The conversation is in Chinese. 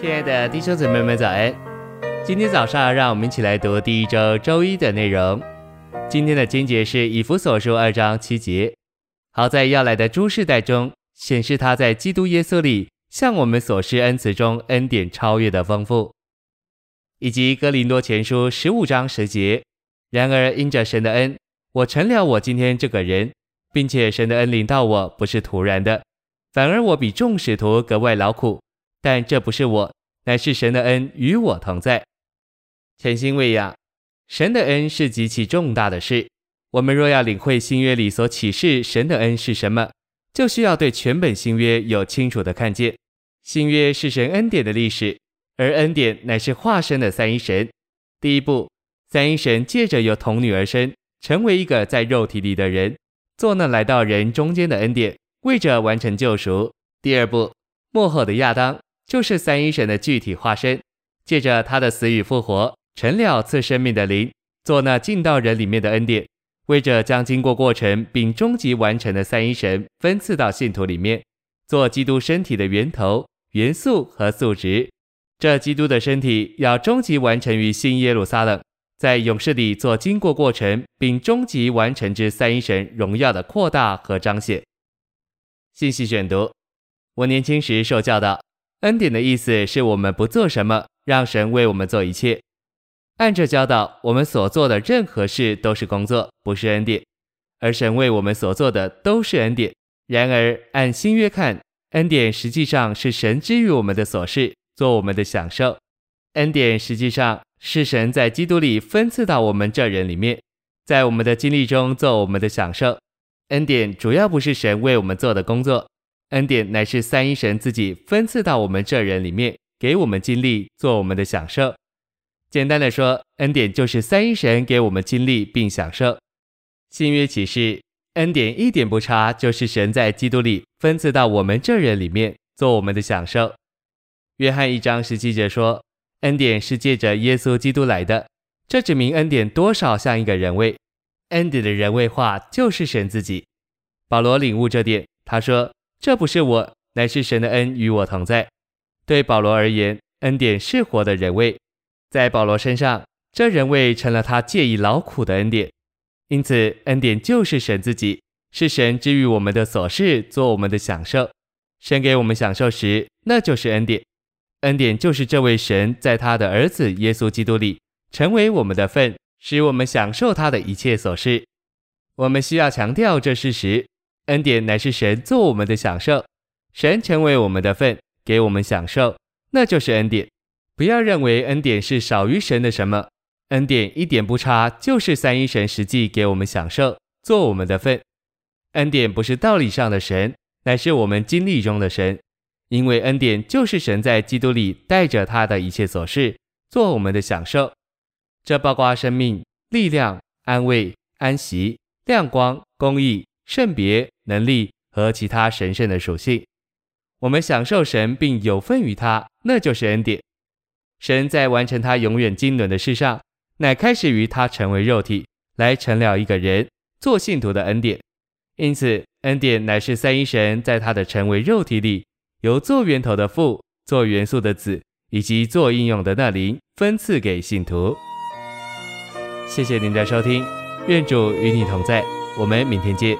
亲爱的弟兄姊妹们，早安！今天早上，让我们一起来读第一周周一的内容。今天的经节是以弗所书二章七节。好在要来的诸世代中，显示他在基督耶稣里向我们所施恩慈中恩典超越的丰富，以及哥林多前书十五章十节。然而因着神的恩，我成了我今天这个人，并且神的恩领到我不是徒然的，反而我比众使徒格外劳苦。但这不是我，乃是神的恩与我同在。诚心喂养，神的恩是极其重大的事。我们若要领会新约里所启示神的恩是什么，就需要对全本新约有清楚的看见。新约是神恩典的历史，而恩典乃是化身的三一神。第一步，三一神借着由童女而生，成为一个在肉体里的人，做那来到人中间的恩典，为着完成救赎。第二步，末后的亚当。就是三一神的具体化身，借着他的死与复活，成了赐生命的灵，做那进到人里面的恩典，为着将经过过程并终极完成的三一神分赐到信徒里面，做基督身体的源头、元素和素质。这基督的身体要终极完成于新耶路撒冷，在永世里做经过过程并终极完成之三一神荣耀的扩大和彰显。信息选读：我年轻时受教导。恩典的意思是我们不做什么，让神为我们做一切。按这教导，我们所做的任何事都是工作，不是恩典；而神为我们所做的都是恩典。然而，按新约看，恩典实际上是神之于我们的琐事，做我们的享受。恩典实际上是神在基督里分赐到我们这人里面，在我们的经历中做我们的享受。恩典主要不是神为我们做的工作。恩典乃是三一神自己分赐到我们这人里面，给我们经历，做我们的享受。简单的说，恩典就是三一神给我们经历并享受。新约启示，恩典一点不差，就是神在基督里分赐到我们这人里面，做我们的享受。约翰一章十七节说，恩典是借着耶稣基督来的，这指明恩典多少像一个人位。恩典的人位化就是神自己。保罗领悟这点，他说。这不是我，乃是神的恩与我同在。对保罗而言，恩典是活的人位，在保罗身上，这人位成了他借以劳苦的恩典。因此，恩典就是神自己，是神给予我们的所事，做我们的享受。神给我们享受时，那就是恩典。恩典就是这位神在他的儿子耶稣基督里成为我们的份，使我们享受他的一切所事。我们需要强调这事实。恩典乃是神做我们的享受，神成为我们的份，给我们享受，那就是恩典。不要认为恩典是少于神的什么，恩典一点不差，就是三一神实际给我们享受，做我们的份。恩典不是道理上的神，乃是我们经历中的神，因为恩典就是神在基督里带着他的一切所事，做我们的享受。这包括生命、力量、安慰、安息、亮光、公义。圣别、能力和其他神圣的属性，我们享受神并有份于他，那就是恩典。神在完成他永远经纶的事上，乃开始于他成为肉体，来成了一个人，做信徒的恩典。因此，恩典乃是三一神在他的成为肉体里，由做源头的父、做元素的子以及做应用的那灵分赐给信徒。谢谢您的收听，愿主与你同在，我们明天见。